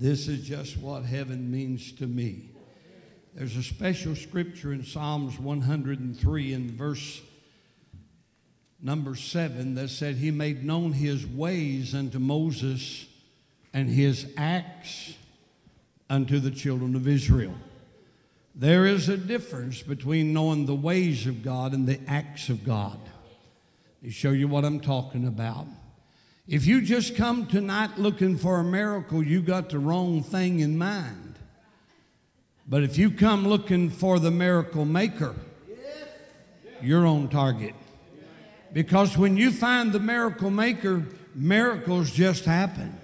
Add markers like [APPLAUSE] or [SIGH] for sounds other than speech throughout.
This is just what heaven means to me. There's a special scripture in Psalms 103 in verse number 7 that said, He made known His ways unto Moses and His acts unto the children of Israel. There is a difference between knowing the ways of God and the acts of God. Let me show you what I'm talking about. If you just come tonight looking for a miracle, you got the wrong thing in mind. But if you come looking for the miracle maker, you're on target. Because when you find the miracle maker, miracles just happen.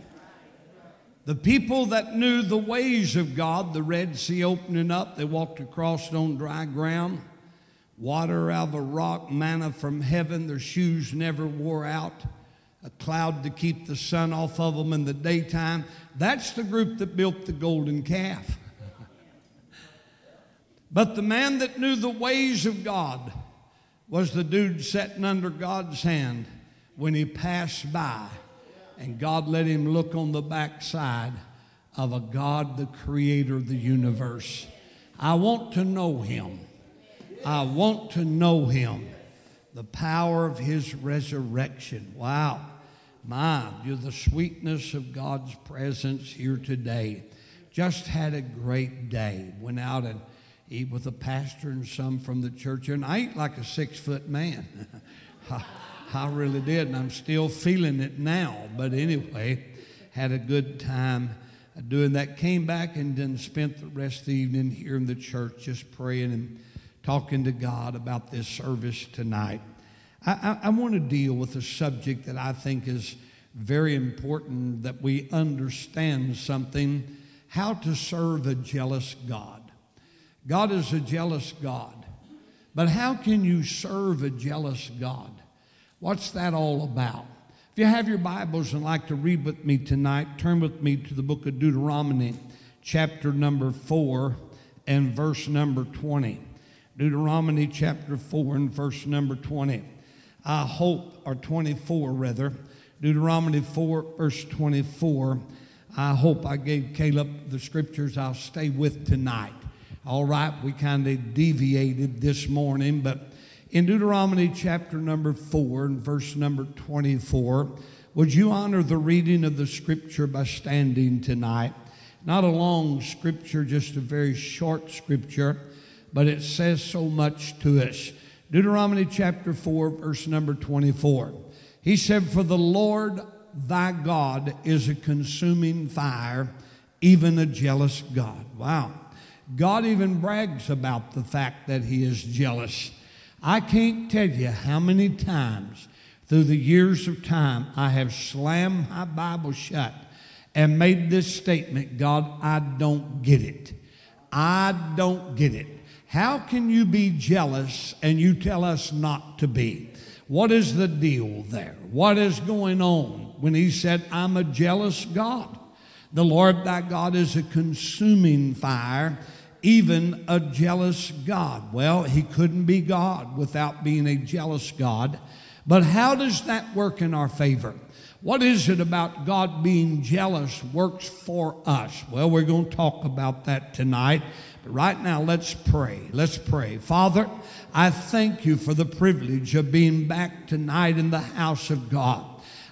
The people that knew the ways of God, the Red Sea opening up, they walked across on dry ground, water out of a rock, manna from heaven, their shoes never wore out, a cloud to keep the sun off of them in the daytime. That's the group that built the golden calf. [LAUGHS] but the man that knew the ways of God was the dude sitting under God's hand when he passed by and God let him look on the backside of a God, the creator of the universe. I want to know him. I want to know him. The power of his resurrection. Wow. My, you're the sweetness of God's presence here today. Just had a great day. Went out and eat with a pastor and some from the church. And I ate like a six foot man. [LAUGHS] I really did, and I'm still feeling it now. But anyway, had a good time doing that. Came back and then spent the rest of the evening here in the church just praying and talking to God about this service tonight. I, I, I want to deal with a subject that I think is very important that we understand something how to serve a jealous God. God is a jealous God. But how can you serve a jealous God? What's that all about? If you have your Bibles and like to read with me tonight, turn with me to the book of Deuteronomy, chapter number 4 and verse number 20. Deuteronomy chapter 4 and verse number 20. I hope, or 24 rather, Deuteronomy 4, verse 24. I hope I gave Caleb the scriptures I'll stay with tonight. All right, we kind of deviated this morning, but in Deuteronomy chapter number 4 and verse number 24, would you honor the reading of the scripture by standing tonight? Not a long scripture, just a very short scripture, but it says so much to us. Deuteronomy chapter 4, verse number 24. He said, For the Lord thy God is a consuming fire, even a jealous God. Wow. God even brags about the fact that he is jealous. I can't tell you how many times through the years of time I have slammed my Bible shut and made this statement God, I don't get it. I don't get it. How can you be jealous and you tell us not to be? What is the deal there? What is going on when he said, I'm a jealous God? The Lord thy God is a consuming fire even a jealous God. Well, he couldn't be God without being a jealous God. But how does that work in our favor? What is it about God being jealous works for us? Well, we're going to talk about that tonight. Right now, let's pray. Let's pray. Father, I thank you for the privilege of being back tonight in the house of God.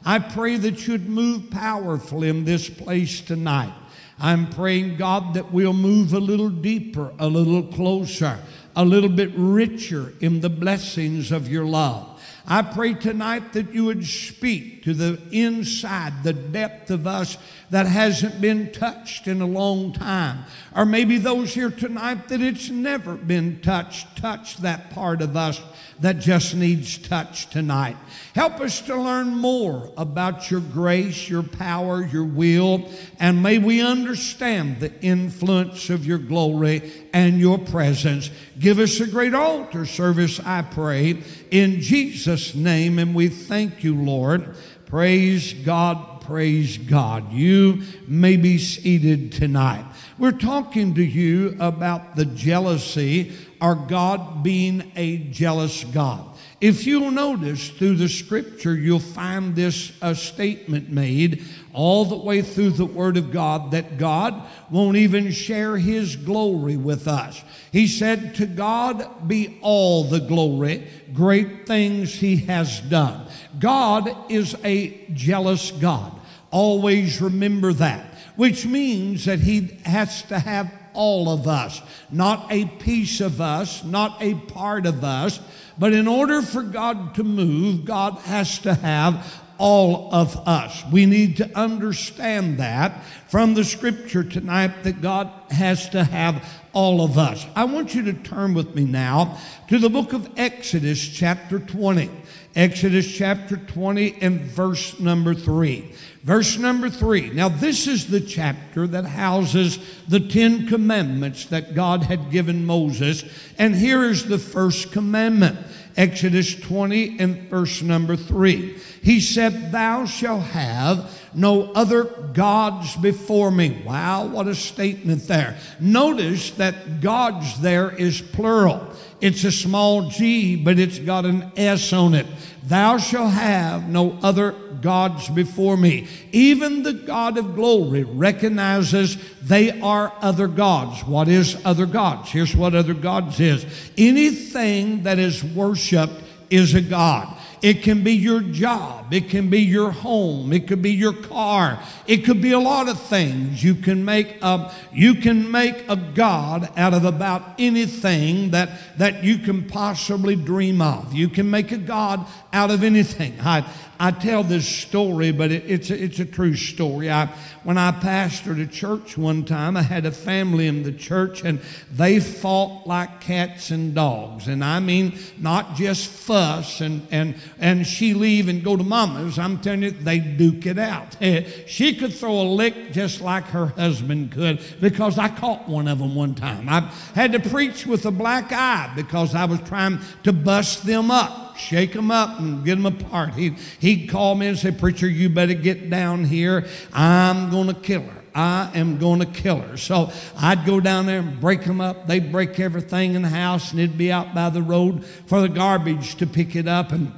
I pray that you'd move powerfully in this place tonight. I'm praying, God, that we'll move a little deeper, a little closer, a little bit richer in the blessings of your love. I pray tonight that you would speak to the inside, the depth of us that hasn't been touched in a long time. Or maybe those here tonight that it's never been touched, touch that part of us that just needs touch tonight. Help us to learn more about your grace, your power, your will, and may we understand the influence of your glory and your presence. Give us a great altar service, I pray, in Jesus' name, and we thank you, Lord. Praise God, praise God. You may be seated tonight. We're talking to you about the jealousy or God being a jealous God. If you'll notice through the scripture, you'll find this a statement made all the way through the Word of God that God won't even share His glory with us. He said, To God be all the glory, great things He has done. God is a jealous God. Always remember that, which means that He has to have all of us, not a piece of us, not a part of us. But in order for God to move, God has to have all of us. We need to understand that from the scripture tonight that God has to have all of us. I want you to turn with me now to the book of Exodus, chapter 20. Exodus chapter 20 and verse number 3. Verse number 3. Now, this is the chapter that houses the Ten Commandments that God had given Moses. And here is the first commandment. Exodus 20 and verse number 3. He said, Thou shalt have no other gods before me. Wow, what a statement there. Notice that gods there is plural. It's a small g, but it's got an S on it. Thou shalt have no other gods before me. Even the God of glory recognizes they are other gods. What is other gods? Here's what other gods is anything that is worshiped is a God. It can be your job. It can be your home. It could be your car. It could be a lot of things. You can make a, you can make a God out of about anything that, that you can possibly dream of. You can make a God out of anything. I, I tell this story, but it, it's, a, it's a true story. I, when I pastored a church one time, I had a family in the church, and they fought like cats and dogs. And I mean, not just fuss and, and, and she leave and go to mama's. I'm telling you, they duke it out. [LAUGHS] She could throw a lick just like her husband could because I caught one of them one time. I had to preach with a black eye because I was trying to bust them up shake them up and get them apart. He'd, he'd call me and say, Preacher, you better get down here. I'm going to kill her. I am going to kill her. So I'd go down there and break them up. They'd break everything in the house and it'd be out by the road for the garbage to pick it up and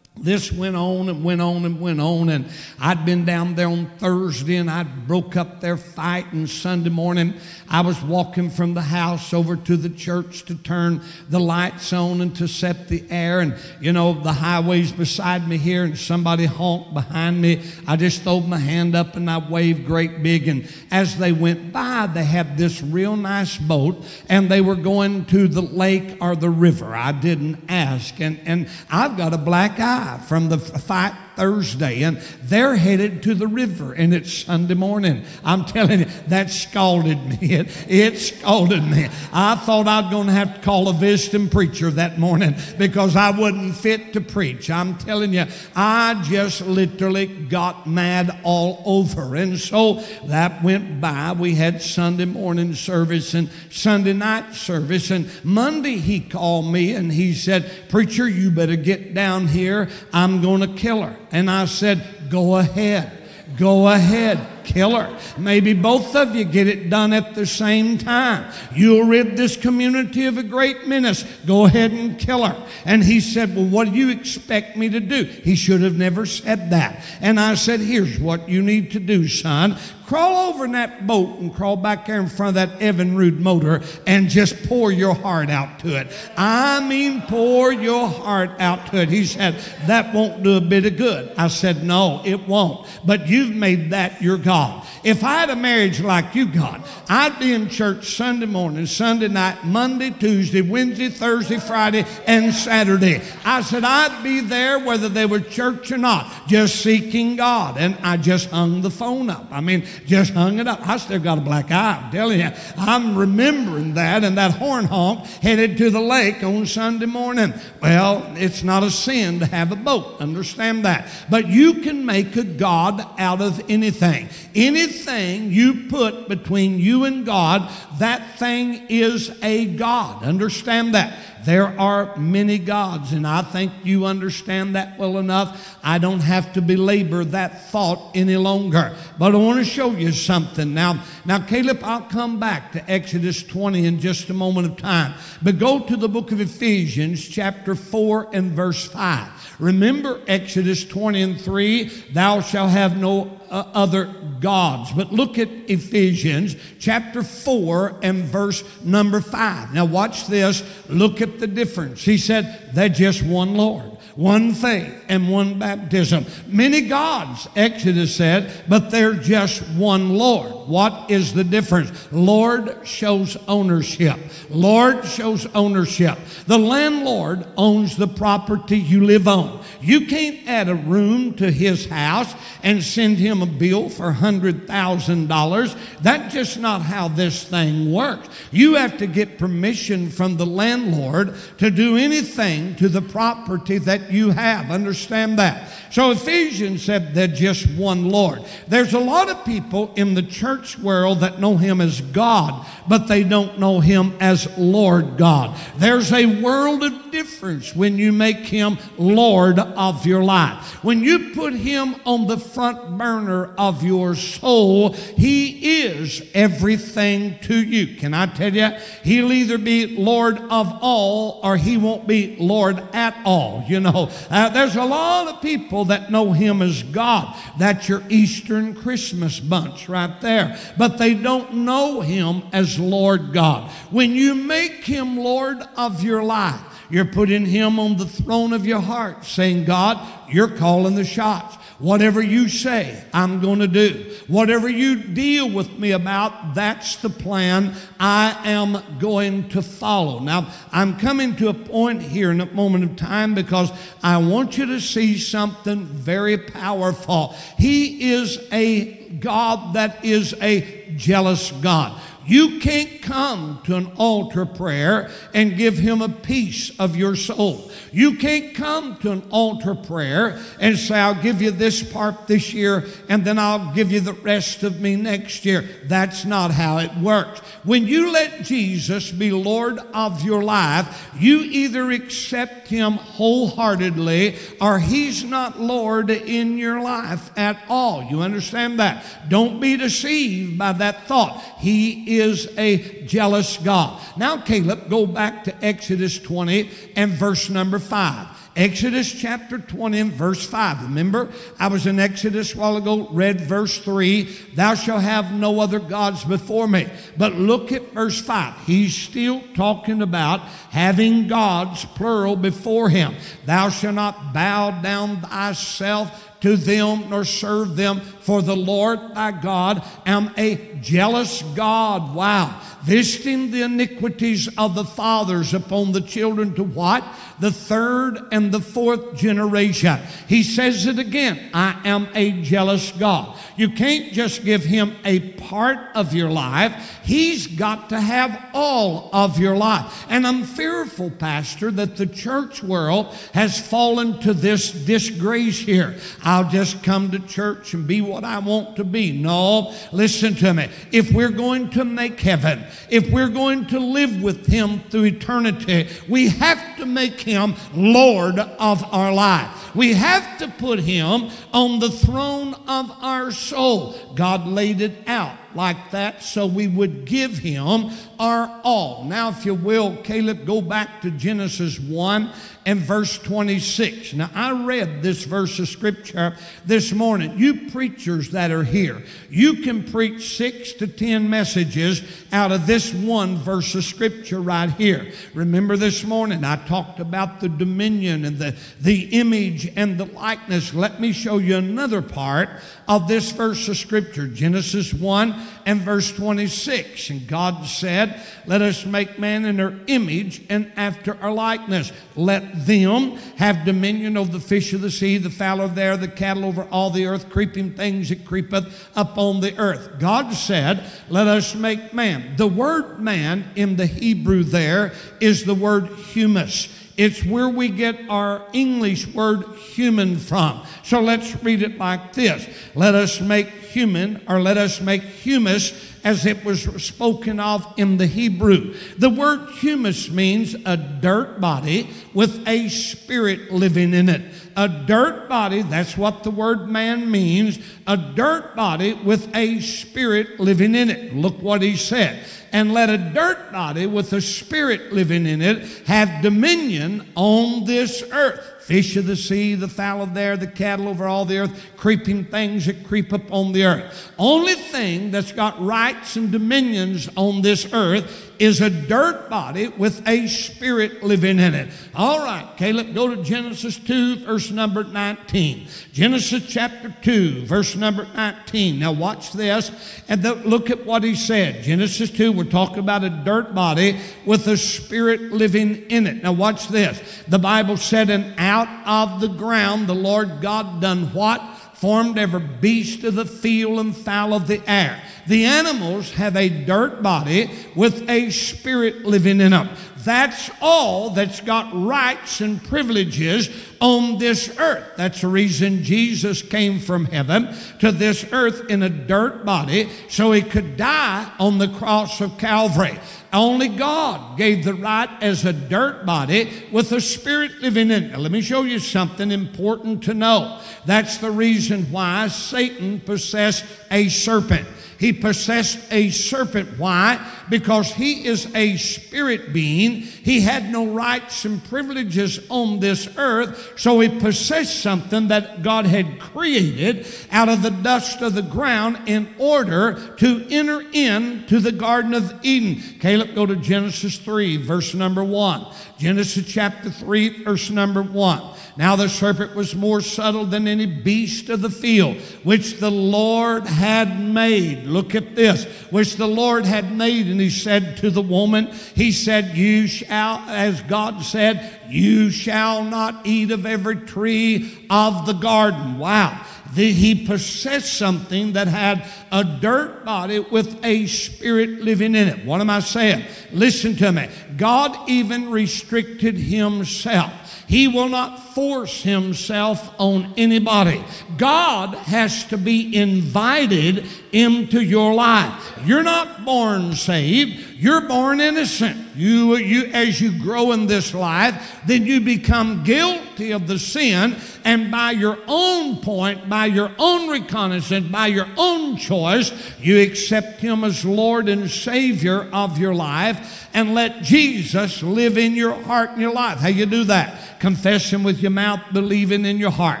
this went on and went on and went on. And I'd been down there on Thursday and I broke up their fight. And Sunday morning, I was walking from the house over to the church to turn the lights on and to set the air. And, you know, the highway's beside me here and somebody honked behind me. I just threw my hand up and I waved great big. And as they went by, they had this real nice boat and they were going to the lake or the river. I didn't ask. And, and I've got a black eye from the fight Thursday, and they're headed to the river, and it's Sunday morning. I'm telling you, that scalded me. [LAUGHS] It, it scalded me. I thought I was going to have to call a visiting preacher that morning because I wasn't fit to preach. I'm telling you, I just literally got mad all over. And so that went by. We had Sunday morning service and Sunday night service, and Monday he called me and he said, Preacher, you better get down here. I'm going to kill her. And I said, Go ahead. Go ahead kill her. Maybe both of you get it done at the same time. You'll rid this community of a great menace. Go ahead and kill her. And he said, Well, what do you expect me to do? He should have never said that. And I said, Here's what you need to do, son. Crawl over in that boat and crawl back there in front of that Evinrude motor and just pour your heart out to it. I mean, pour your heart out to it. He said, That won't do a bit of good. I said, No, it won't. But you've made that your God. God. If I had a marriage like you got, I'd be in church Sunday morning, Sunday night, Monday, Tuesday, Wednesday, Thursday, Friday, and Saturday. I said I'd be there whether they were church or not, just seeking God. And I just hung the phone up. I mean, just hung it up. I still got a black eye, I'm telling you. I'm remembering that and that horn honk headed to the lake on Sunday morning. Well, it's not a sin to have a boat. Understand that. But you can make a God out of anything. Anything you put between you and God, that thing is a God. Understand that. There are many gods, and I think you understand that well enough. I don't have to belabor that thought any longer. But I want to show you something. Now, now, Caleb, I'll come back to Exodus 20 in just a moment of time. But go to the book of Ephesians, chapter 4 and verse 5. Remember Exodus 20 and 3, thou shalt have no uh, other gods. But look at Ephesians chapter 4 and verse number 5. Now, watch this. Look at the difference. He said, they're just one Lord one faith and one baptism. Many gods, Exodus said, but they're just one Lord. What is the difference? Lord shows ownership. Lord shows ownership. The landlord owns the property you live on. You can't add a room to his house and send him a bill for $100,000. That's just not how this thing works. You have to get permission from the landlord to do anything to the property that you have. Understand that. So Ephesians said they're just one Lord. There's a lot of people in the church world that know him as God, but they don't know him as Lord God. There's a world of difference when you make him Lord of your life. When you put him on the front burner of your soul, he is everything to you. Can I tell you? He'll either be Lord of all or he won't be Lord at all. You know, uh, there's a lot of people that know Him as God. That's your Easter Christmas bunch right there. But they don't know Him as Lord God. When you make Him Lord of your life, you're putting Him on the throne of your heart, saying, God, you're calling the shots. Whatever you say, I'm going to do. Whatever you deal with me about, that's the plan I am going to follow. Now, I'm coming to a point here in a moment of time because I want you to see something very powerful. He is a God that is a jealous God. You can't come to an altar prayer and give him a piece of your soul. You can't come to an altar prayer and say, I'll give you this part this year and then I'll give you the rest of me next year. That's not how it works. When you let Jesus be Lord of your life, you either accept him wholeheartedly or he's not Lord in your life at all. You understand that? Don't be deceived by that thought. He is a jealous God. Now, Caleb, go back to Exodus 20 and verse number 5. Exodus chapter 20 and verse 5. Remember, I was in Exodus a while ago, read verse 3 Thou shalt have no other gods before me. But look at verse 5. He's still talking about having gods, plural, before him. Thou shalt not bow down thyself to them nor serve them, for the Lord thy God am a jealous God. Wow. Visiting the iniquities of the fathers upon the children to what? The third and the fourth generation. He says it again I am a jealous God. You can't just give him a part of your life, he's got to have all of your life. And I'm fearful, Pastor, that the church world has fallen to this disgrace here. I'll just come to church and be what I want to be. No, listen to me. If we're going to make heaven, if we're going to live with him through eternity, we have to make him Lord of our life. We have to put him on the throne of our soul. God laid it out like that so we would give him our all. Now, if you will, Caleb, go back to Genesis 1 and verse 26. Now, I read this verse of scripture this morning. You preachers that are here, you can preach six to ten messages out of this one verse of scripture right here. Remember this morning, I talked about the dominion and the, the image and the likeness. Let me show you another part of this verse of scripture Genesis 1 and verse 26. And God said, Let us make man in our image and after our likeness. Let them have dominion over the fish of the sea, the fowl of the air, the cattle over all the earth, creeping things that creepeth upon the earth. God said, Let us make man. The word man in the Hebrew there is the word humus. It's where we get our English word human from. So let's read it like this Let us make human, or let us make humus as it was spoken of in the Hebrew. The word humus means a dirt body with a spirit living in it. A dirt body, that's what the word man means, a dirt body with a spirit living in it. Look what he said. And let a dirt body with a spirit living in it have dominion on this earth fish of the sea, the fowl of the air, the cattle over all the earth, creeping things that creep up on the earth. Only thing that's got rights and dominions on this earth is a dirt body with a spirit living in it. All right, Caleb, go to Genesis 2, verse number 19. Genesis chapter 2, verse number 19. Now, watch this and the, look at what he said. Genesis 2, we're talking about a dirt body with a spirit living in it. Now, watch this. The Bible said, And out of the ground the Lord God done what? Formed every beast of the field and fowl of the air. The animals have a dirt body with a spirit living in them. That's all that's got rights and privileges on this earth. That's the reason Jesus came from heaven to this earth in a dirt body so he could die on the cross of Calvary. Only God gave the right as a dirt body with a spirit living in it. Let me show you something important to know. That's the reason why Satan possessed a serpent. He possessed a serpent. Why? Because he is a spirit being. He had no rights and privileges on this earth, so he possessed something that God had created out of the dust of the ground in order to enter into the Garden of Eden. Caleb, go to Genesis 3, verse number 1. Genesis chapter 3, verse number 1. Now the serpent was more subtle than any beast of the field, which the Lord had made. Look at this, which the Lord had made. And he said to the woman, He said, You shall, as God said, you shall not eat of every tree of the garden. Wow. The, he possessed something that had a dirt body with a spirit living in it. What am I saying? Listen to me. God even restricted himself. He will not force himself on anybody. God has to be invited into your life. You're not born saved, you're born innocent. You, you, as you grow in this life, then you become guilty of the sin, and by your own point, by your own reconnaissance, by your own choice, you accept Him as Lord and Savior of your life, and let Jesus live in your heart and your life. How you do that? Confess Him with your mouth, believing in your heart.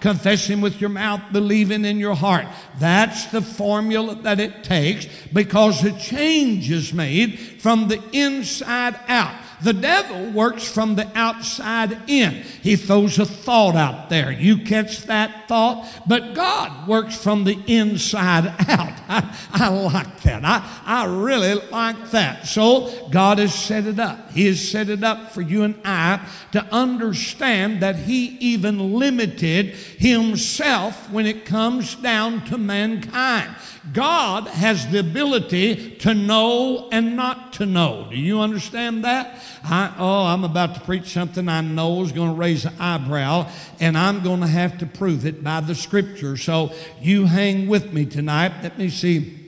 Confess Him with your mouth, believing in your heart. That's the formula that it takes because a change is made from the inside out. The devil works from the outside in. He throws a thought out there. You catch that thought, but God works from the inside out. [LAUGHS] I, I like that. I, I really like that. So God has set it up. He has set it up for you and I to understand that He even limited Himself when it comes down to mankind. God has the ability to know and not to know. Do you understand that? I, oh, I'm about to preach something I know is going to raise an eyebrow, and I'm going to have to prove it by the scripture. So you hang with me tonight. Let me see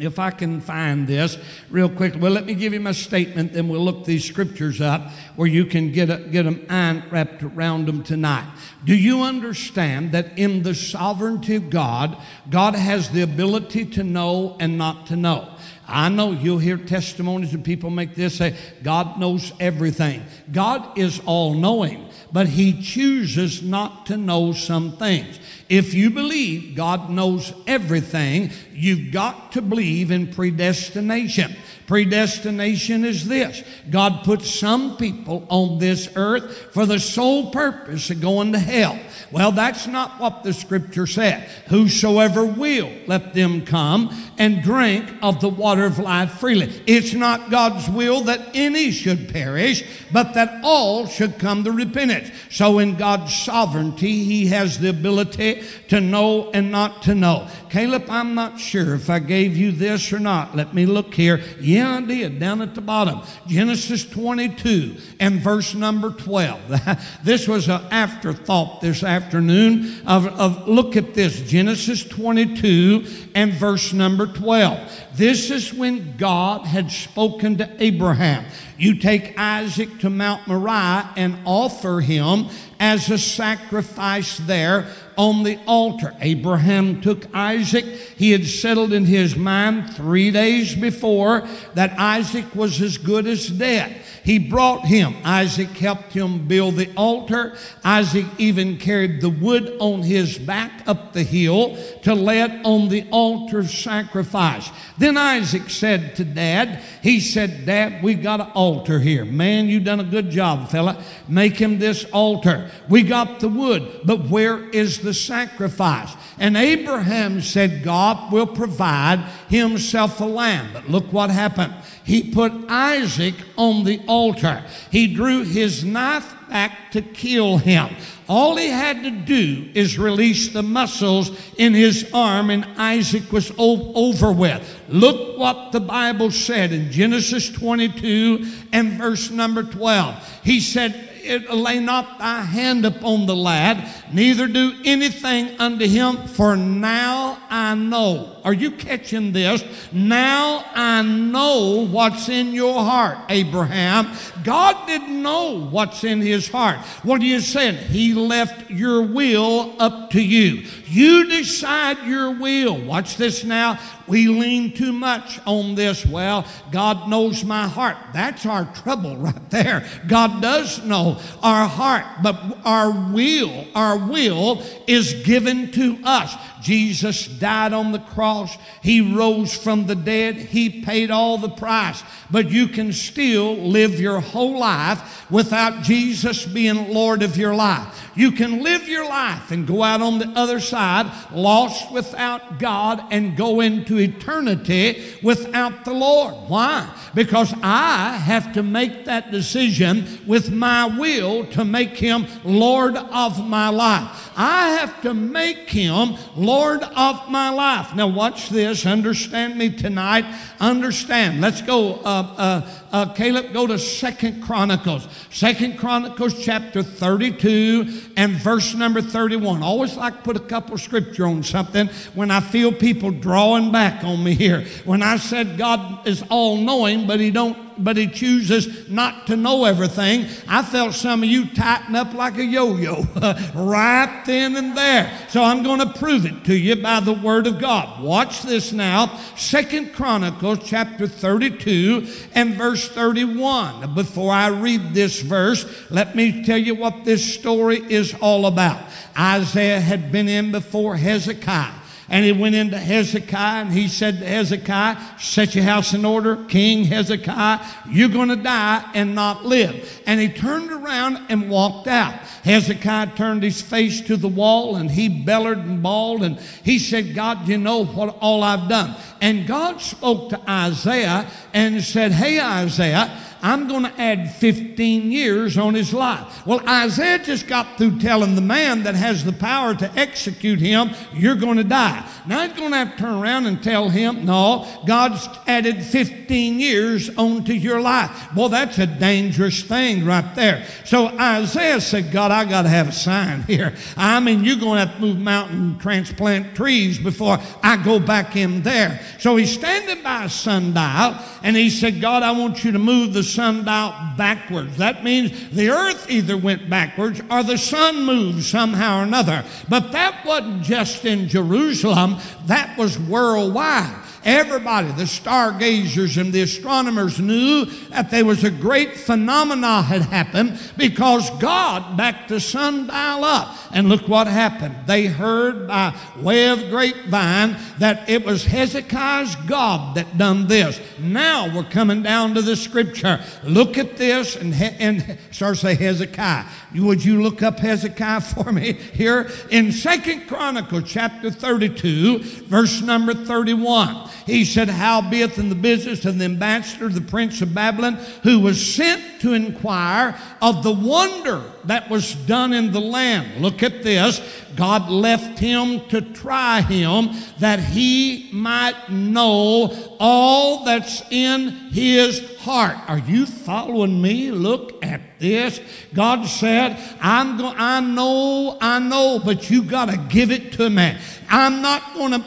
if I can find this real quick. Well, let me give you my statement, then we'll look these scriptures up where you can get, a, get them wrapped around them tonight. Do you understand that in the sovereignty of God, God has the ability to know and not to know? I know you'll hear testimonies and people make this say, God knows everything. God is all knowing, but He chooses not to know some things. If you believe God knows everything, you've got to believe in predestination. Predestination is this God put some people on this earth for the sole purpose of going to hell. Well, that's not what the scripture said. Whosoever will, let them come and drink of the water of life freely. It's not God's will that any should perish, but that all should come to repentance. So, in God's sovereignty, He has the ability to know and not to know. Caleb, I'm not sure if I gave you this or not. Let me look here. Yeah, I did, down at the bottom. Genesis 22 and verse number 12. [LAUGHS] this was an afterthought this afternoon of, of look at this Genesis 22 and verse number 12. This is when God had spoken to Abraham. You take Isaac to Mount Moriah and offer him as a sacrifice there on the altar. Abraham took Isaac. He had settled in his mind three days before that Isaac was as good as dead. He brought him. Isaac helped him build the altar. Isaac even carried the wood on his back up the hill to lay it on the altar sacrifice. Then Isaac said to Dad, he said, Dad, we got an altar here. Man, you done a good job, fella. Make him this altar. We got the wood, but where is the sacrifice? And Abraham said, God will provide himself a lamb. But look what happened. He put Isaac on the altar. He drew his knife back to kill him. All he had to do is release the muscles in his arm, and Isaac was over with. Look what the Bible said in Genesis 22 and verse number 12. He said, lay not thy hand upon the lad, neither do anything unto him, for now I know. Are you catching this? Now I know what's in your heart, Abraham. God didn't know what's in his heart. What are you saying? He left your will up to you. You decide your will. Watch this now. We lean too much on this. Well, God knows my heart. That's our trouble [LAUGHS] right there. God does know our heart, but our will, our will is given to us. Jesus died on the cross. He rose from the dead. He paid all the price. But you can still live your whole life without Jesus being Lord of your life. You can live your life and go out on the other side lost without God and go into eternity without the Lord. Why? Because I have to make that decision with my will to make Him Lord of my life. I have to make Him Lord of my life. Now, watch this. Understand me tonight. Understand. Let's go. Uh, uh, uh, Caleb, go to Second Chronicles. Second Chronicles chapter 32 and verse number 31. always like put a couple scripture on something when I feel people drawing back on me here. When I said God is all knowing, but he don't but he chooses not to know everything. I felt some of you tighten up like a yo yo [LAUGHS] right then and there. So I'm going to prove it to you by the word of God. Watch this now. Second Chronicles chapter 32 and verse 31. Before I read this verse, let me tell you what this story is all about. Isaiah had been in before Hezekiah. And he went into Hezekiah and he said to Hezekiah, Set your house in order, King Hezekiah, you're going to die and not live. And he turned around and walked out. Hezekiah turned his face to the wall and he bellowed and bawled and he said, God, you know what all I've done. And God spoke to Isaiah and said, Hey, Isaiah, I'm going to add 15 years on his life. Well, Isaiah just got through telling the man that has the power to execute him, you're going to die. Now he's going to have to turn around and tell him, no, God's added 15 years onto your life. Well, that's a dangerous thing right there. So Isaiah said, God, I got to have a sign here. I mean, you're going to have to move mountain, transplant trees before I go back in there. So he's standing by a sundial and he said, God, I want you to move the sundial backwards. That means the earth either went backwards or the sun moved somehow or another. But that wasn't just in Jerusalem, that was worldwide. Everybody, the stargazers and the astronomers knew that there was a great phenomena had happened because God backed the sundial up. And look what happened. They heard by way of grapevine that it was Hezekiah's God that done this. Now we're coming down to the scripture. Look at this and, and start say Hezekiah. Would you look up Hezekiah [LAUGHS] for me here in Second Chronicles chapter 32, verse number 31. He said, Howbeit in the business of the ambassador, the prince of Babylon, who was sent to inquire of the wonder that was done in the land. Look at this. God left him to try him that he might know all that's in his heart. Are you following me? Look at this. God said, I'm go- I know, I know, but you got to give it to me. I'm not going to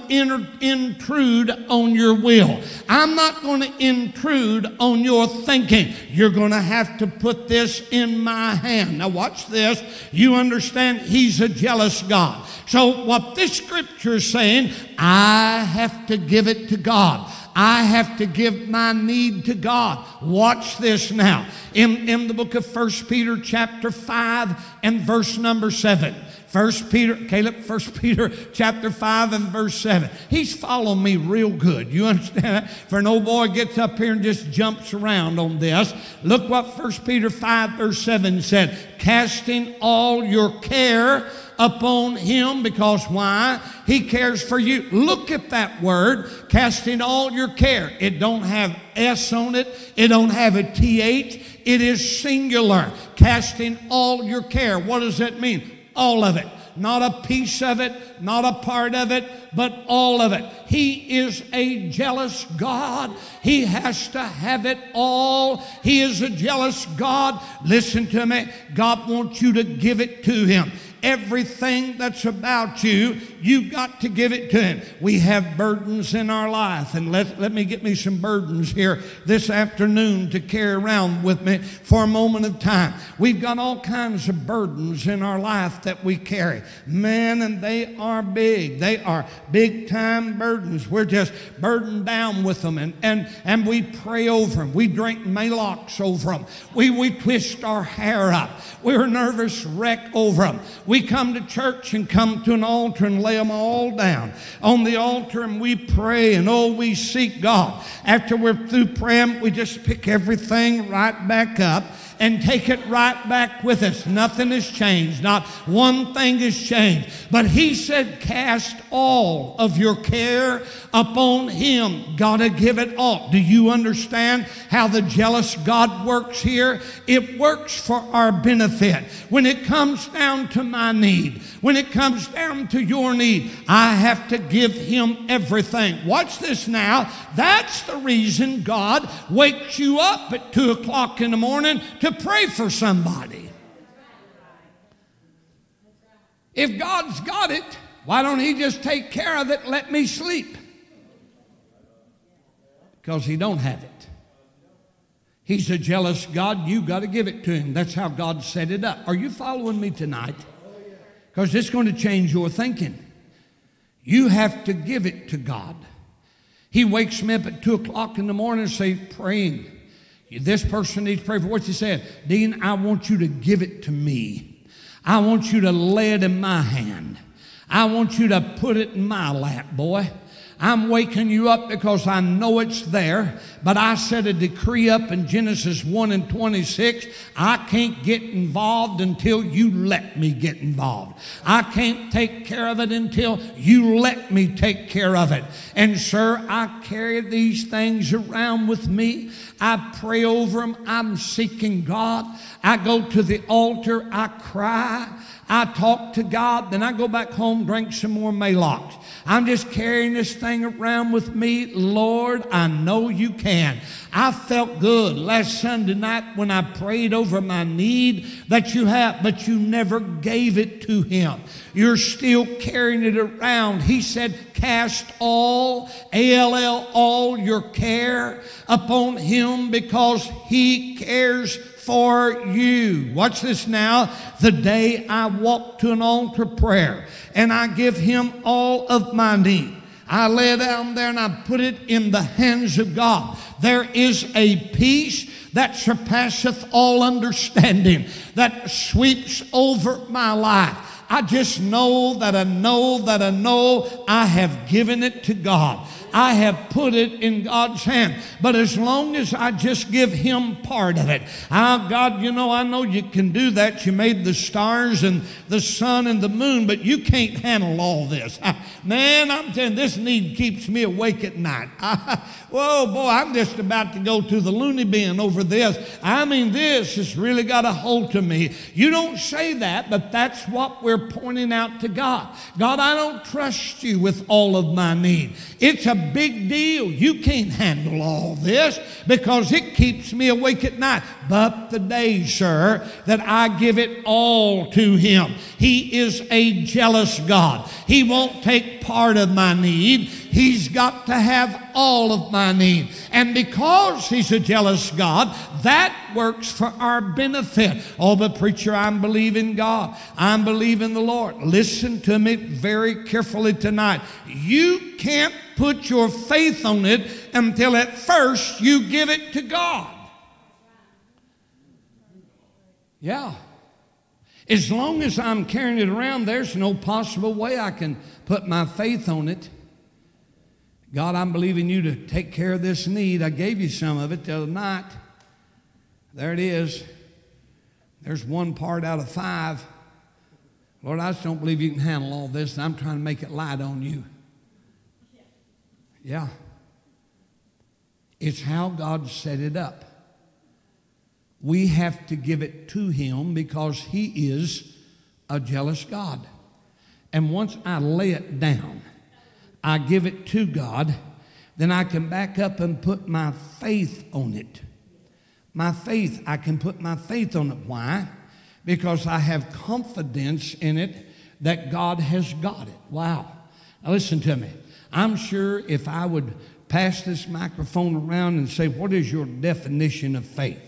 intrude on your will. I'm not going to intrude on your thinking. You're going to have to put this in my hand. Now, watch this. You understand He's a jealous God. So, what this scripture is saying, I have to give it to God. I have to give my need to God. Watch this now. In, in the book of First Peter, chapter 5, and verse number 7. First Peter, Caleb, First [LAUGHS] Peter chapter 5 and verse 7. He's following me real good. You understand that? For an old boy gets up here and just jumps around on this. Look what First Peter 5 verse 7 said. Casting all your care upon him because why? He cares for you. Look at that word, casting all your care. It don't have S on it. It don't have a TH. It is singular. Casting all your care. What does that mean? all of it. Not a piece of it, not a part of it, but all of it. He is a jealous God. He has to have it all. He is a jealous God. Listen to me. God wants you to give it to Him everything that's about you, you've got to give it to Him. We have burdens in our life, and let, let me get me some burdens here this afternoon to carry around with me for a moment of time. We've got all kinds of burdens in our life that we carry. Man, and they are big. They are big time burdens. We're just burdened down with them, and, and, and we pray over them. We drink Maalox over them. We, we twist our hair up. We're a nervous wreck over them. We come to church and come to an altar and lay them all down on the altar and we pray and oh, we seek God. After we're through praying, we just pick everything right back up and take it right back with us. Nothing has changed, not one thing has changed. But he said, Cast all of your care upon him. Gotta give it all. Do you understand how the jealous God works here? It works for our benefit. When it comes down to my need, when it comes down to your need, I have to give him everything. Watch this now. That's the reason God wakes you up at two o'clock in the morning to pray for somebody. If God's got it, why don't He just take care of it? Let me sleep. Because He don't have it. He's a jealous God. You got to give it to Him. That's how God set it up. Are you following me tonight? Because it's going to change your thinking. You have to give it to God. He wakes me up at two o'clock in the morning and say, praying. This person needs prayer for what he said. Dean, I want you to give it to me. I want you to lay it in my hand. I want you to put it in my lap, boy. I'm waking you up because I know it's there, but I set a decree up in Genesis 1 and 26. I can't get involved until you let me get involved. I can't take care of it until you let me take care of it. And, sir, I carry these things around with me. I pray over them. I'm seeking God. I go to the altar. I cry. I talk to God. Then I go back home, drink some more Maalox. I'm just carrying this thing around with me. Lord, I know you can. I felt good last Sunday night when I prayed over my need that you have, but you never gave it to him. You're still carrying it around. He said, Cast all, A L L, all your care upon him because he cares for you. Watch this now. The day I walk to an altar prayer and I give him all of my need. I lay it down there and I put it in the hands of God. There is a peace that surpasseth all understanding that sweeps over my life. I just know that I know that I know I have given it to God. I have put it in God's hand. But as long as I just give Him part of it, ah, God, you know, I know you can do that. You made the stars and the sun and the moon, but you can't handle all this. [LAUGHS] Man, I'm telling this need keeps me awake at night. [LAUGHS] Whoa, boy, I'm just about to go to the loony bin over this. I mean, this has really got a hold to me. You don't say that, but that's what we're pointing out to God. God, I don't trust you with all of my need. It's a big deal. You can't handle all this because it keeps me awake at night. But the day, sir, that I give it all to Him, He is a jealous God. He won't take part of my need. He's got to have all of my need. And because He's a jealous God, that works for our benefit. Oh, but preacher, I'm believing God. I'm believing the Lord. Listen to me very carefully tonight. You can't put your faith on it until at first you give it to God. Yeah. As long as I'm carrying it around, there's no possible way I can put my faith on it. God, I'm believing you to take care of this need. I gave you some of it the other night. There it is. There's one part out of five. Lord, I just don't believe you can handle all this, I'm trying to make it light on you. Yeah. It's how God set it up. We have to give it to Him because He is a jealous God. And once I lay it down, I give it to God, then I can back up and put my faith on it. My faith, I can put my faith on it. Why? Because I have confidence in it that God has got it. Wow. Now listen to me. I'm sure if I would pass this microphone around and say, What is your definition of faith?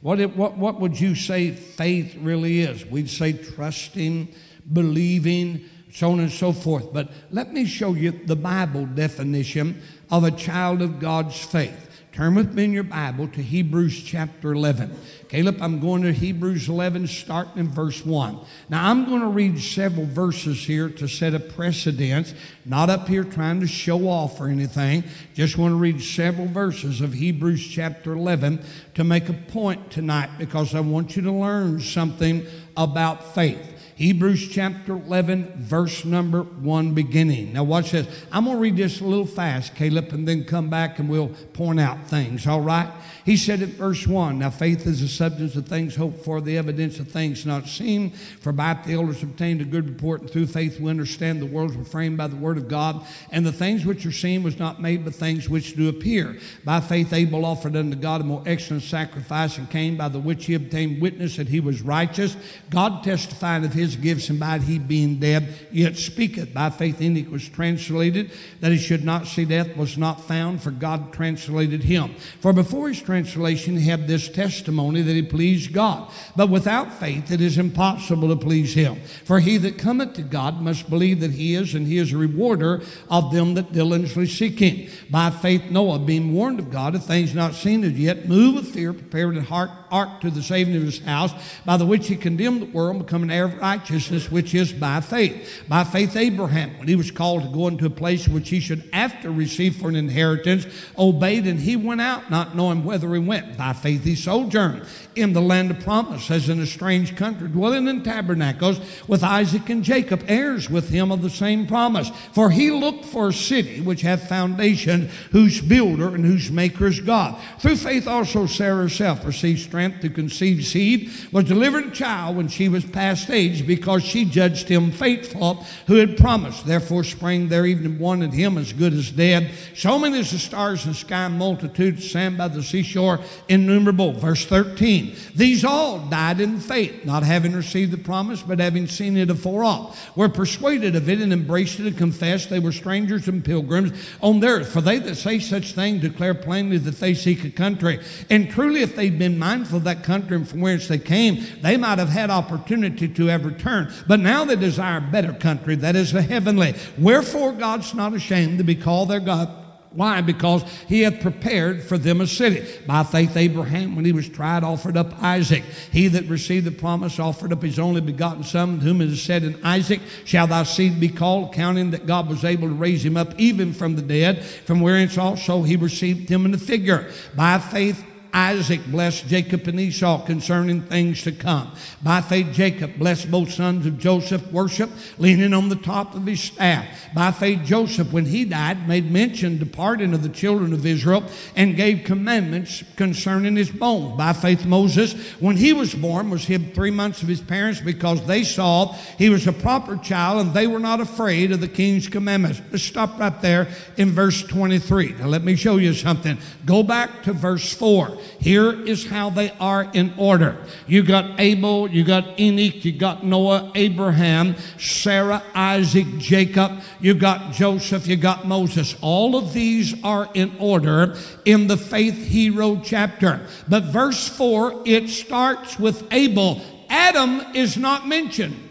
What, what, what would you say faith really is? We'd say trusting, believing, so on and so forth. But let me show you the Bible definition of a child of God's faith. Turn with me in your Bible to Hebrews chapter 11. Caleb, I'm going to Hebrews 11, starting in verse 1. Now, I'm going to read several verses here to set a precedence, not up here trying to show off or anything. Just want to read several verses of Hebrews chapter 11 to make a point tonight because I want you to learn something about faith. Hebrews chapter 11, verse number 1 beginning. Now, watch this. I'm going to read this a little fast, Caleb, and then come back and we'll point out things, all right? He said in verse 1 Now faith is the substance of things hoped for, the evidence of things not seen. For by it the elders obtained a good report, and through faith we understand the worlds were framed by the word of God, and the things which are seen was not made but things which do appear. By faith Abel offered unto God a more excellent sacrifice, and Cain by the which he obtained witness that he was righteous. God testified of his gifts, and by he being dead, yet speaketh. By faith Enoch was translated, that he should not see death, was not found, for God translated him. For before his had this testimony that he pleased God. But without faith it is impossible to please him. For he that cometh to God must believe that he is, and he is a rewarder of them that diligently seek him. By faith Noah, being warned of God of things not seen as yet, moved with fear, prepared a heart ark to the saving of his house, by the which he condemned the world, becoming heir of righteousness, which is by faith. By faith Abraham, when he was called to go into a place which he should after receive for an inheritance, obeyed, and he went out, not knowing whither he went. By faith he sojourned in the land of promise, as in a strange country, dwelling in tabernacles with Isaac and Jacob, heirs with him of the same promise. For he looked for a city which hath foundation, whose builder and whose maker is God. Through faith also Sarah herself received strength to conceive seed, was delivered a child when she was past age, because she judged him faithful who had promised. Therefore sprang there even in him as good as dead. So many as the stars in the sky, multitude, sand by the seashore, innumerable. Verse 13. These all died in faith, not having received the promise, but having seen it afore off, were persuaded of it and embraced it and confessed they were strangers and pilgrims on the earth. For they that say such things declare plainly that they seek a country. And truly, if they'd been mindful of that country from whence they came, they might have had opportunity to have returned. But now they desire a better country, that is the heavenly. Wherefore God's not ashamed to be called their God Why? Because he hath prepared for them a city. By faith, Abraham, when he was tried, offered up Isaac. He that received the promise offered up his only begotten son, whom it is said in Isaac, shall thy seed be called, counting that God was able to raise him up even from the dead, from whence also he received him in the figure. By faith, Isaac blessed Jacob and Esau concerning things to come. By faith, Jacob blessed both sons of Joseph, worship, leaning on the top of his staff. By faith, Joseph, when he died, made mention, departing of the children of Israel, and gave commandments concerning his bones. By faith, Moses, when he was born, was hid three months of his parents because they saw he was a proper child and they were not afraid of the king's commandments. Let's stop right there in verse 23. Now, let me show you something. Go back to verse 4. Here is how they are in order. You got Abel, you got Enoch, you got Noah, Abraham, Sarah, Isaac, Jacob, you got Joseph, you got Moses. All of these are in order in the faith hero chapter. But verse 4, it starts with Abel. Adam is not mentioned.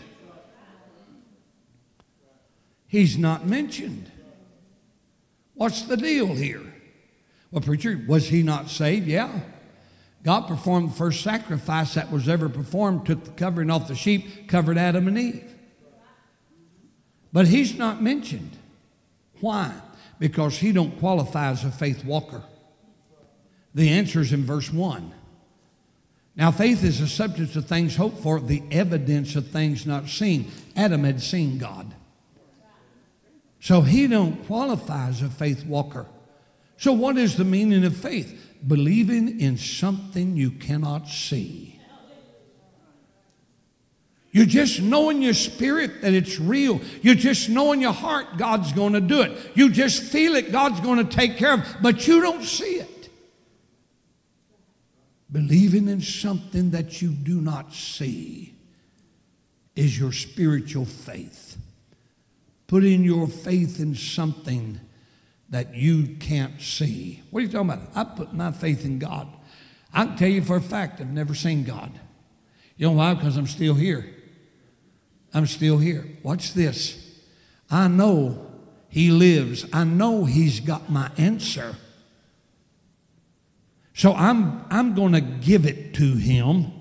He's not mentioned. What's the deal here? Well, preacher, was he not saved? Yeah. God performed the first sacrifice that was ever performed, took the covering off the sheep, covered Adam and Eve. But he's not mentioned. Why? Because he don't qualify as a faith walker. The answer is in verse 1. Now, faith is the substance of things hoped for, the evidence of things not seen. Adam had seen God. So he don't qualify as a faith walker. So, what is the meaning of faith? Believing in something you cannot see. You just know in your spirit that it's real. You just know in your heart God's going to do it. You just feel it, God's going to take care of it, but you don't see it. Believing in something that you do not see is your spiritual faith. Putting your faith in something that you can't see. What are you talking about? I put my faith in God. I can tell you for a fact I've never seen God. You know why? Because I'm still here. I'm still here. Watch this. I know He lives. I know He's got my answer. So I'm, I'm going to give it to Him.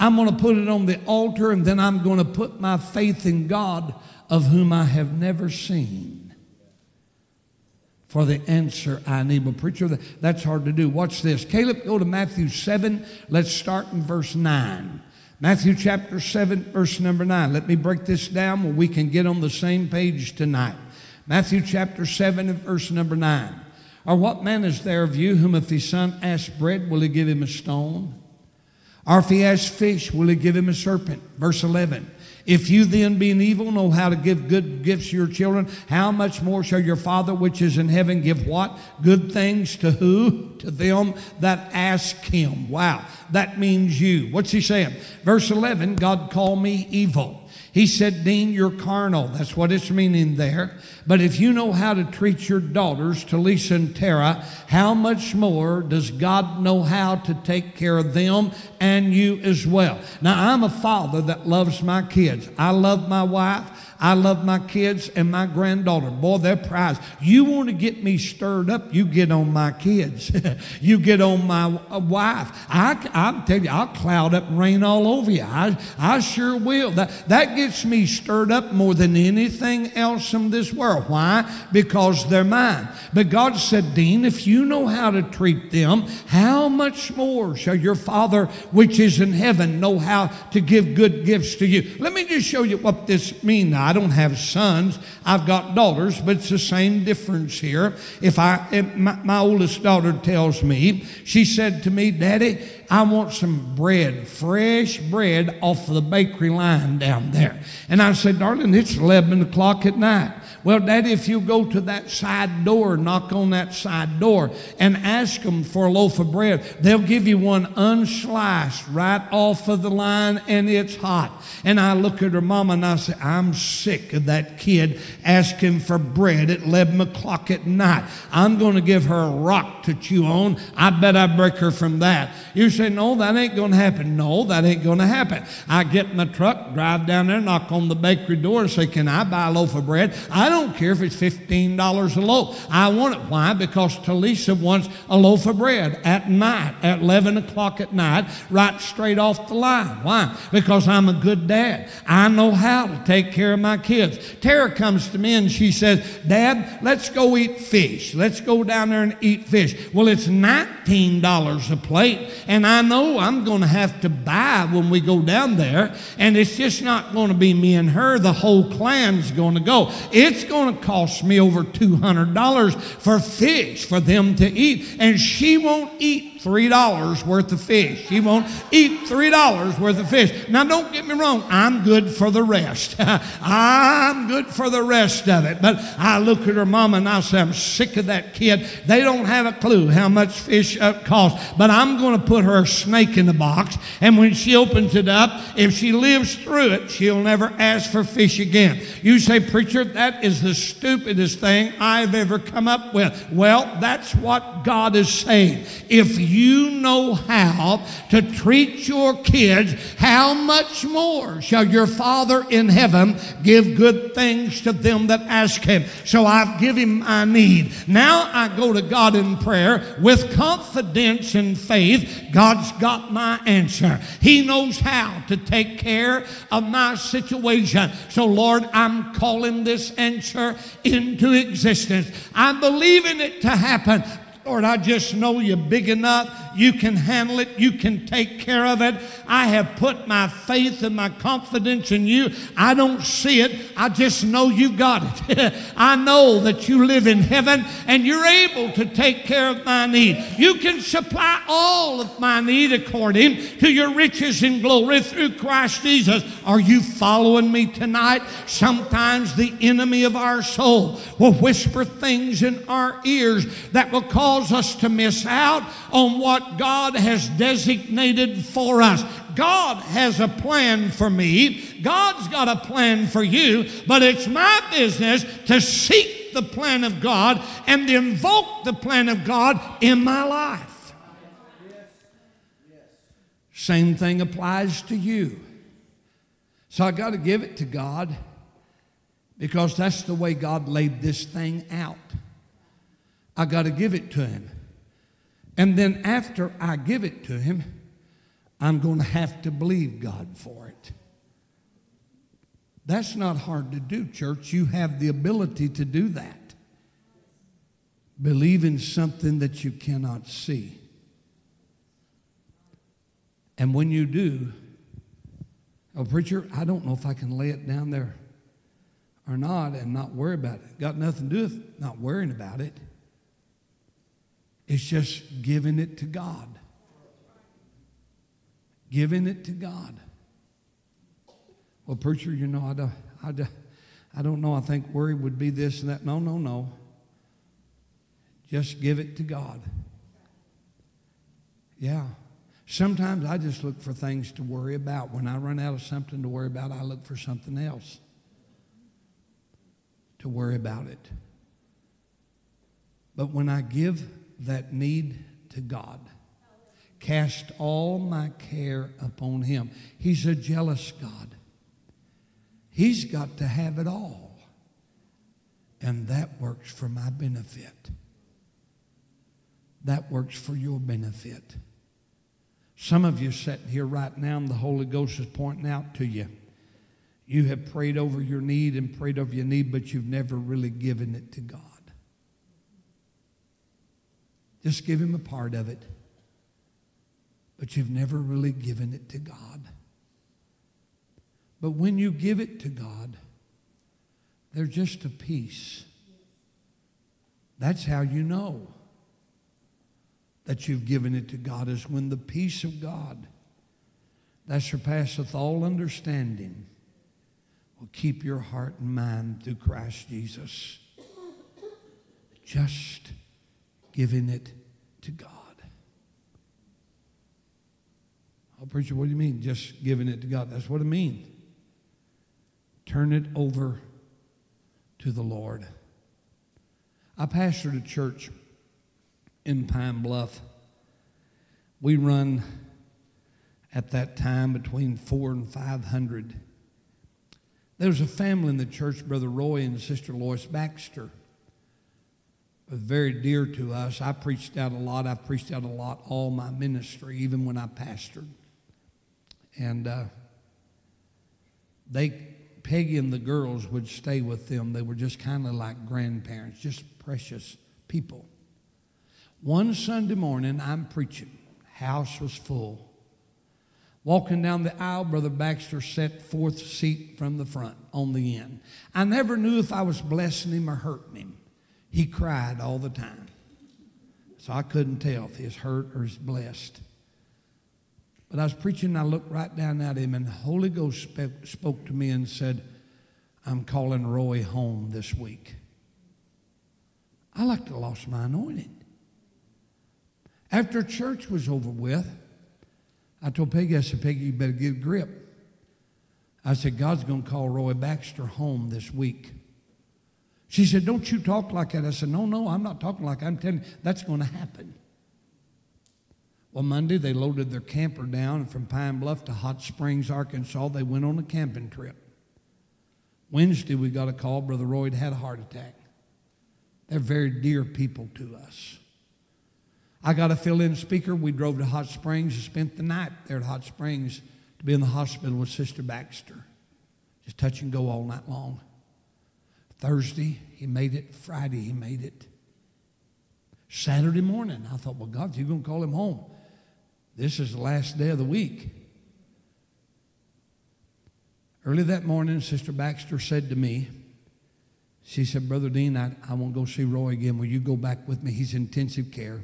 I'm going to put it on the altar, and then I'm going to put my faith in God of whom I have never seen for the answer I need. But, preacher, that's hard to do. Watch this. Caleb, go to Matthew 7. Let's start in verse 9. Matthew chapter 7, verse number 9. Let me break this down where we can get on the same page tonight. Matthew chapter 7 and verse number 9. Or what man is there of you whom if his son asks bread, will he give him a stone? Or if he asks fish, will he give him a serpent? Verse 11. If you then, being evil, know how to give good gifts to your children, how much more shall your Father which is in heaven give what? Good things to who? To them that ask him. Wow, that means you. What's he saying? Verse 11 God called me evil. He said, Dean, you're carnal. That's what it's meaning there. But if you know how to treat your daughters, Talisa and Tara, how much more does God know how to take care of them and you as well? Now, I'm a father that loves my kids. I love my wife. I love my kids and my granddaughter. Boy, they're prized. You want to get me stirred up, you get on my kids. [LAUGHS] you get on my uh, wife. I, I'll tell you, I'll cloud up and rain all over you. I, I sure will. That, that gets me stirred up more than anything else in this world. Why? Because they're mine. But God said, Dean, if you know how to treat them, how much more shall your Father which is in heaven know how to give good gifts to you? Let me just show you what this means. I don't have sons, I've got daughters, but it's the same difference here. If I, if my, my oldest daughter tells me, she said to me, Daddy, I want some bread, fresh bread off the bakery line down there. And I said, Darling, it's 11 o'clock at night. Well, Daddy, if you go to that side door, knock on that side door, and ask them for a loaf of bread, they'll give you one unsliced right off of the line, and it's hot. And I look at her mama and I say, I'm sick of that kid asking for bread at 11 o'clock at night. I'm going to give her a rock to chew on. I bet I break her from that. You say, No, that ain't going to happen. No, that ain't going to happen. I get in my truck, drive down there, knock on the bakery door, and say, Can I buy a loaf of bread? I don't care if it's $15 a loaf. I want it. Why? Because Talisa wants a loaf of bread at night, at 11 o'clock at night, right straight off the line. Why? Because I'm a good dad. I know how to take care of my kids. Tara comes to me and she says, Dad, let's go eat fish. Let's go down there and eat fish. Well, it's $19 a plate, and I know I'm going to have to buy when we go down there, and it's just not going to be me and her. The whole clan's going to go. It's going to cost me over $200 for fish for them to eat, and she won't eat $3 worth of fish. He won't eat $3 worth of fish. Now, don't get me wrong, I'm good for the rest. [LAUGHS] I'm good for the rest of it. But I look at her mama and I say, I'm sick of that kid. They don't have a clue how much fish uh, costs. But I'm going to put her snake in the box. And when she opens it up, if she lives through it, she'll never ask for fish again. You say, Preacher, that is the stupidest thing I've ever come up with. Well, that's what God is saying. If you know how to treat your kids, how much more shall your Father in heaven give good things to them that ask him? So I've given him my need. Now I go to God in prayer with confidence and faith. God's got my answer. He knows how to take care of my situation. So, Lord, I'm calling this answer into existence. I'm believing it to happen. Lord, I just know you're big enough. You can handle it. You can take care of it. I have put my faith and my confidence in you. I don't see it. I just know you've got it. [LAUGHS] I know that you live in heaven and you're able to take care of my need. You can supply all of my need according to your riches and glory through Christ Jesus. Are you following me tonight? Sometimes the enemy of our soul will whisper things in our ears that will cause us to miss out on what God has designated for us. God has a plan for me. God's got a plan for you, but it's my business to seek the plan of God and invoke the plan of God in my life. Same thing applies to you. So I got to give it to God because that's the way God laid this thing out. I got to give it to Him. And then after I give it to Him, I'm going to have to believe God for it. That's not hard to do, church. You have the ability to do that. Believe in something that you cannot see. And when you do, oh, preacher, I don't know if I can lay it down there or not and not worry about it. Got nothing to do with not worrying about it. It's just giving it to God. Giving it to God. Well, preacher, you know, I don't, I don't, I don't know. I think worry would be this and that. No, no, no. Just give it to God. Yeah. Sometimes I just look for things to worry about. When I run out of something to worry about, I look for something else to worry about it. But when I give that need to God. Cast all my care upon Him. He's a jealous God. He's got to have it all. And that works for my benefit. That works for your benefit. Some of you sitting here right now, and the Holy Ghost is pointing out to you. You have prayed over your need and prayed over your need, but you've never really given it to God. Just give him a part of it. But you've never really given it to God. But when you give it to God, there's just a peace. That's how you know that you've given it to God, is when the peace of God that surpasseth all understanding will keep your heart and mind through Christ Jesus. Just giving it to God. Oh, preacher, what do you mean? Just giving it to God. That's what it means. Turn it over to the Lord. I pastored a church in Pine Bluff. We run at that time between four and five hundred There was a family in the church, Brother Roy and Sister Lois Baxter. Was very dear to us. I preached out a lot. I've preached out a lot all my ministry, even when I pastored. And uh, they, Peggy and the girls would stay with them. They were just kind of like grandparents, just precious people. One Sunday morning, I'm preaching. House was full. Walking down the aisle, Brother Baxter sat fourth seat from the front on the end. I never knew if I was blessing him or hurting him. He cried all the time. So I couldn't tell if he was hurt or was blessed. But I was preaching and I looked right down at him, and the Holy Ghost spoke to me and said, I'm calling Roy home this week. I like to lost my anointing. After church was over with, I told Peggy, I said, Peggy, you better get a grip. I said, God's going to call Roy Baxter home this week. She said, Don't you talk like that. I said, No, no, I'm not talking like that. I'm telling you, that's going to happen. Well, Monday, they loaded their camper down, from Pine Bluff to Hot Springs, Arkansas, they went on a camping trip. Wednesday, we got a call Brother Roy had a heart attack. They're very dear people to us. I got a fill in speaker. We drove to Hot Springs and spent the night there at Hot Springs to be in the hospital with Sister Baxter. Just touch and go all night long. Thursday, he made it. Friday, he made it. Saturday morning, I thought, well, God, you're going to call him home. This is the last day of the week. Early that morning, Sister Baxter said to me, she said, Brother Dean, I, I want to go see Roy again. Will you go back with me? He's in intensive care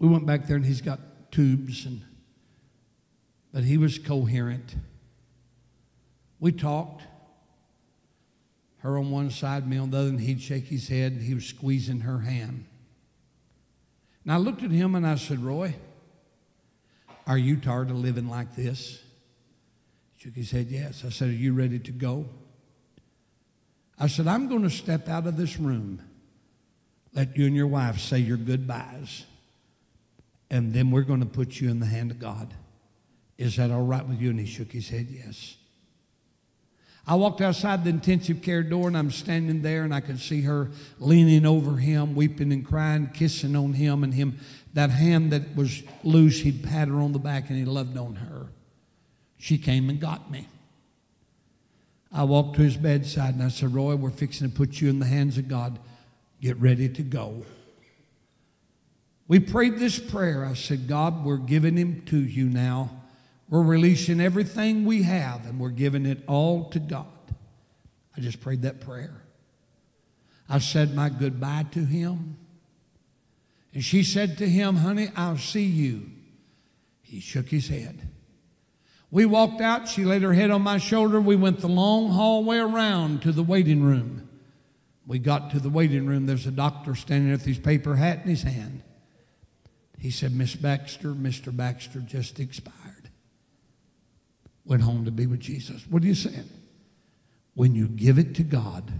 we went back there and he's got tubes and but he was coherent. We talked. Her on one side, me on the other, and he'd shake his head and he was squeezing her hand. And I looked at him and I said, Roy, are you tired of living like this? He shook his head, yes. I said, Are you ready to go? I said, I'm going to step out of this room. Let you and your wife say your goodbyes and then we're going to put you in the hand of God. Is that all right with you? And he shook his head, yes. I walked outside the intensive care door and I'm standing there and I could see her leaning over him, weeping and crying, kissing on him and him. That hand that was loose, he'd pat her on the back and he loved on her. She came and got me. I walked to his bedside and I said, Roy, we're fixing to put you in the hands of God. Get ready to go. We prayed this prayer. I said, God, we're giving him to you now. We're releasing everything we have and we're giving it all to God. I just prayed that prayer. I said my goodbye to him. And she said to him, Honey, I'll see you. He shook his head. We walked out. She laid her head on my shoulder. We went the long hallway around to the waiting room. We got to the waiting room. There's a doctor standing with his paper hat in his hand. He said, Miss Baxter, Mr. Baxter just expired. Went home to be with Jesus. What are you saying? When you give it to God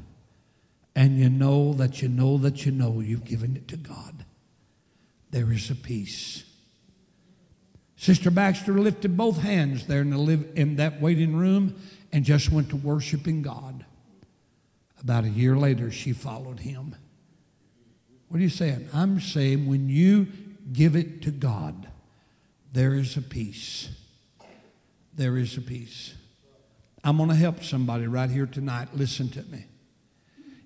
and you know that you know that you know you've given it to God, there is a peace. Sister Baxter lifted both hands there in, the live, in that waiting room and just went to worshiping God. About a year later, she followed him. What are you saying? I'm saying when you give it to God, there is a peace. There is a peace. I'm going to help somebody right here tonight. Listen to me.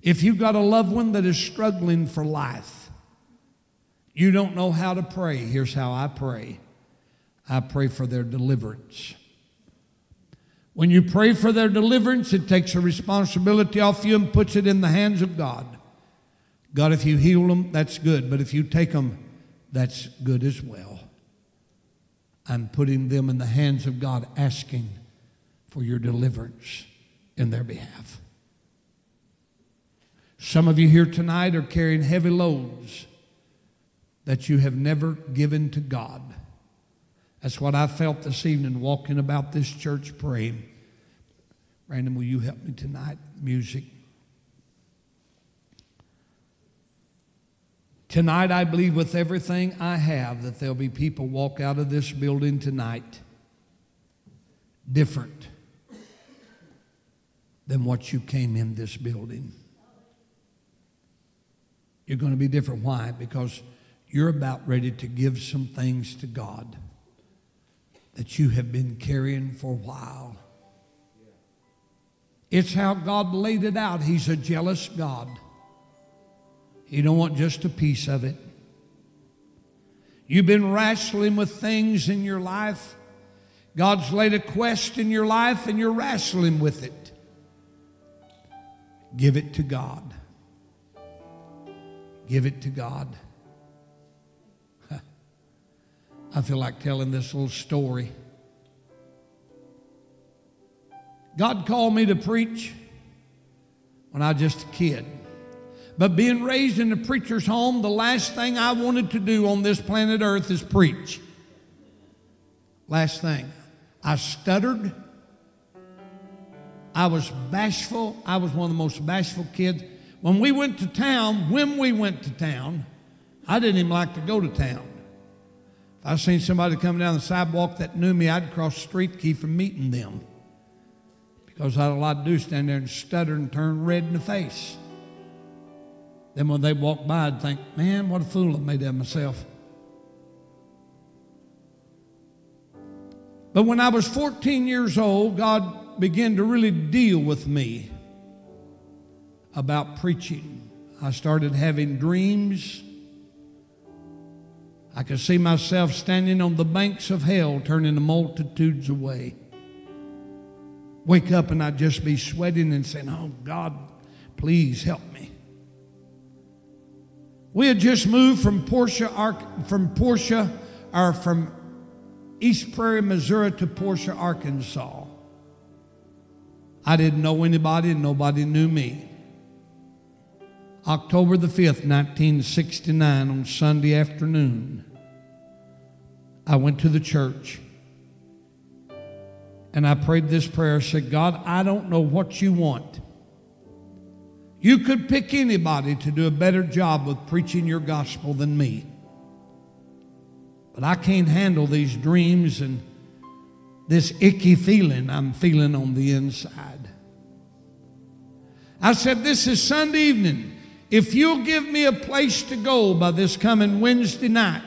If you've got a loved one that is struggling for life, you don't know how to pray. Here's how I pray I pray for their deliverance. When you pray for their deliverance, it takes a responsibility off you and puts it in the hands of God. God, if you heal them, that's good. But if you take them that's good as well. I'm putting them in the hands of God, asking for your deliverance in their behalf. Some of you here tonight are carrying heavy loads that you have never given to God. That's what I felt this evening walking about this church praying. Brandon, will you help me tonight? Music. Tonight, I believe with everything I have that there'll be people walk out of this building tonight different. than what you came in this building. You're going to be different. Why? Because you're about ready to give some things to God that you have been carrying for a while. It's how God laid it out. He's a jealous God. He don't want just a piece of it. You've been wrestling with things in your life. God's laid a quest in your life and you're wrestling with it. Give it to God. Give it to God. [LAUGHS] I feel like telling this little story. God called me to preach when I was just a kid. But being raised in a preacher's home, the last thing I wanted to do on this planet Earth is preach. Last thing. I stuttered. I was bashful. I was one of the most bashful kids. When we went to town, when we went to town, I didn't even like to go to town. If I seen somebody coming down the sidewalk that knew me, I'd cross the street keep from meeting them. Because I had a lot to do, stand there and stutter and turn red in the face. Then when they walk by, I'd think, man, what a fool I made of myself. But when I was 14 years old, God began to really deal with me about preaching. I started having dreams. I could see myself standing on the banks of hell, turning the multitudes away. Wake up and I'd just be sweating and saying, Oh, God, please help. We had just moved from Portia, from Portia, or from East Prairie, Missouri to Portia, Arkansas. I didn't know anybody, and nobody knew me. October the 5th, 1969, on Sunday afternoon, I went to the church and I prayed this prayer. I said, God, I don't know what you want. You could pick anybody to do a better job with preaching your gospel than me. But I can't handle these dreams and this icky feeling I'm feeling on the inside. I said, This is Sunday evening. If you'll give me a place to go by this coming Wednesday night,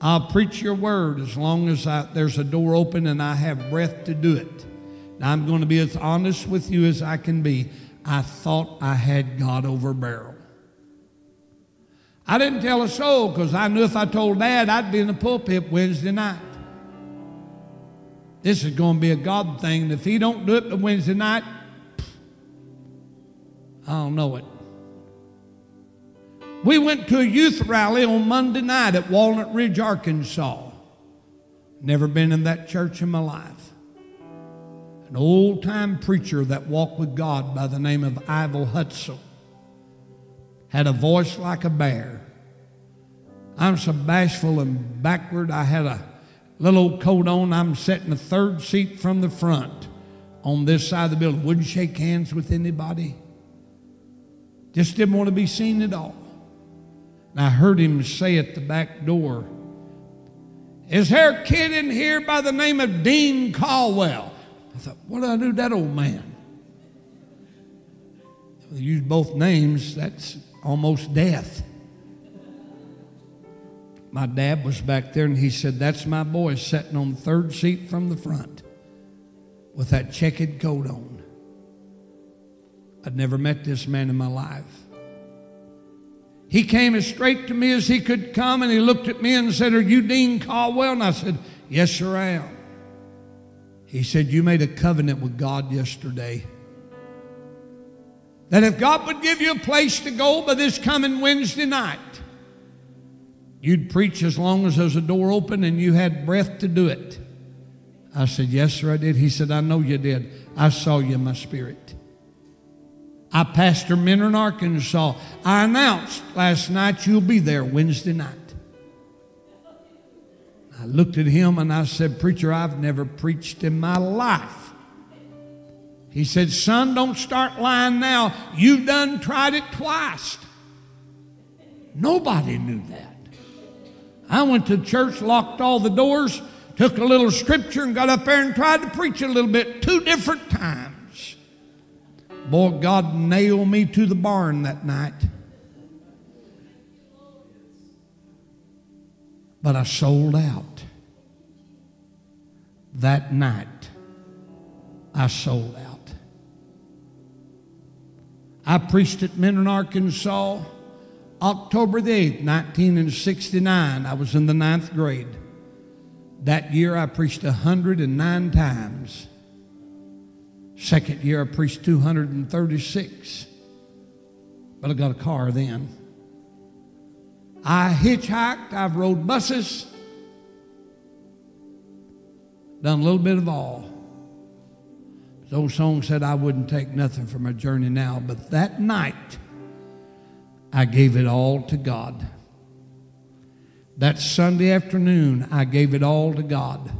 I'll preach your word as long as I, there's a door open and I have breath to do it. I'm going to be as honest with you as I can be. I thought I had God over barrel. I didn't tell a soul because I knew if I told Dad, I'd be in the pulpit Wednesday night. This is going to be a God thing. And if he don't do it Wednesday night, I don't know it. We went to a youth rally on Monday night at Walnut Ridge, Arkansas. Never been in that church in my life an old time preacher that walked with God by the name of Ivel Hutzel. Had a voice like a bear. I'm so bashful and backward. I had a little old coat on. I'm sitting the third seat from the front on this side of the building. Wouldn't shake hands with anybody. Just didn't want to be seen at all. And I heard him say at the back door, Is there a kid in here by the name of Dean Caldwell? I thought, what did I do that old man? They use both names, that's almost death. My dad was back there and he said, That's my boy sitting on the third seat from the front with that checkered coat on. I'd never met this man in my life. He came as straight to me as he could come and he looked at me and said, Are you Dean Caldwell? And I said, Yes, sir, I am. He said, You made a covenant with God yesterday. That if God would give you a place to go by this coming Wednesday night, you'd preach as long as there's a door open and you had breath to do it. I said, Yes, sir, I did. He said, I know you did. I saw you in my spirit. I pastor Minden Arkansas. I announced last night you'll be there Wednesday night. I looked at him and I said, Preacher, I've never preached in my life. He said, Son, don't start lying now. You've done tried it twice. Nobody knew that. I went to church, locked all the doors, took a little scripture and got up there and tried to preach a little bit two different times. Boy, God nailed me to the barn that night. But I sold out. That night, I sold out. I preached at Minden, Arkansas, October the 8th, 1969. I was in the ninth grade. That year I preached 109 times. Second year I preached 236. But I got a car then. I hitchhiked, I've rode buses, done a little bit of all. The old song said I wouldn't take nothing from a journey now, but that night I gave it all to God. That Sunday afternoon, I gave it all to God.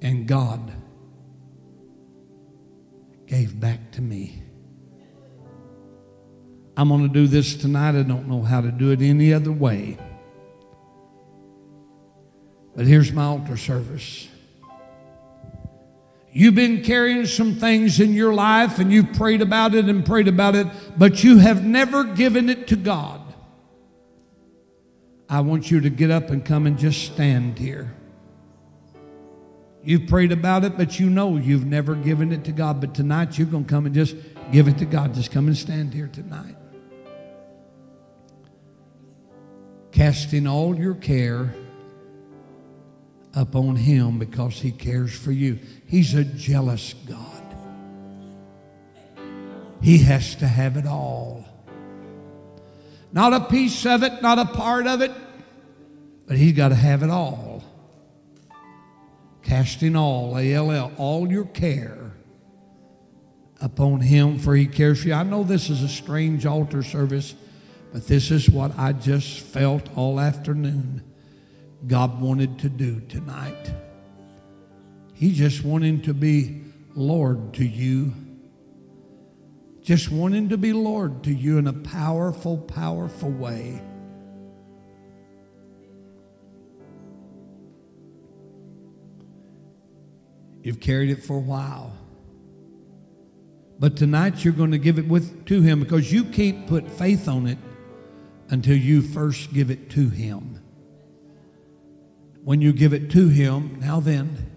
And God gave back to me. I'm going to do this tonight. I don't know how to do it any other way. But here's my altar service. You've been carrying some things in your life and you've prayed about it and prayed about it, but you have never given it to God. I want you to get up and come and just stand here. You've prayed about it, but you know you've never given it to God. But tonight you're going to come and just give it to God. Just come and stand here tonight. Casting all your care upon Him because He cares for you. He's a jealous God. He has to have it all. Not a piece of it, not a part of it, but He's got to have it all. Casting all, A L L, all your care upon Him, for He cares for you. I know this is a strange altar service, but this is what I just felt all afternoon. God wanted to do tonight. He just wanted to be Lord to you. Just wanting to be Lord to you in a powerful, powerful way. You've carried it for a while. But tonight you're going to give it with, to Him because you can't put faith on it until you first give it to Him. When you give it to Him, now then,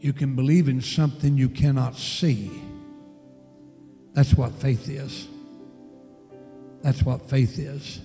you can believe in something you cannot see. That's what faith is. That's what faith is.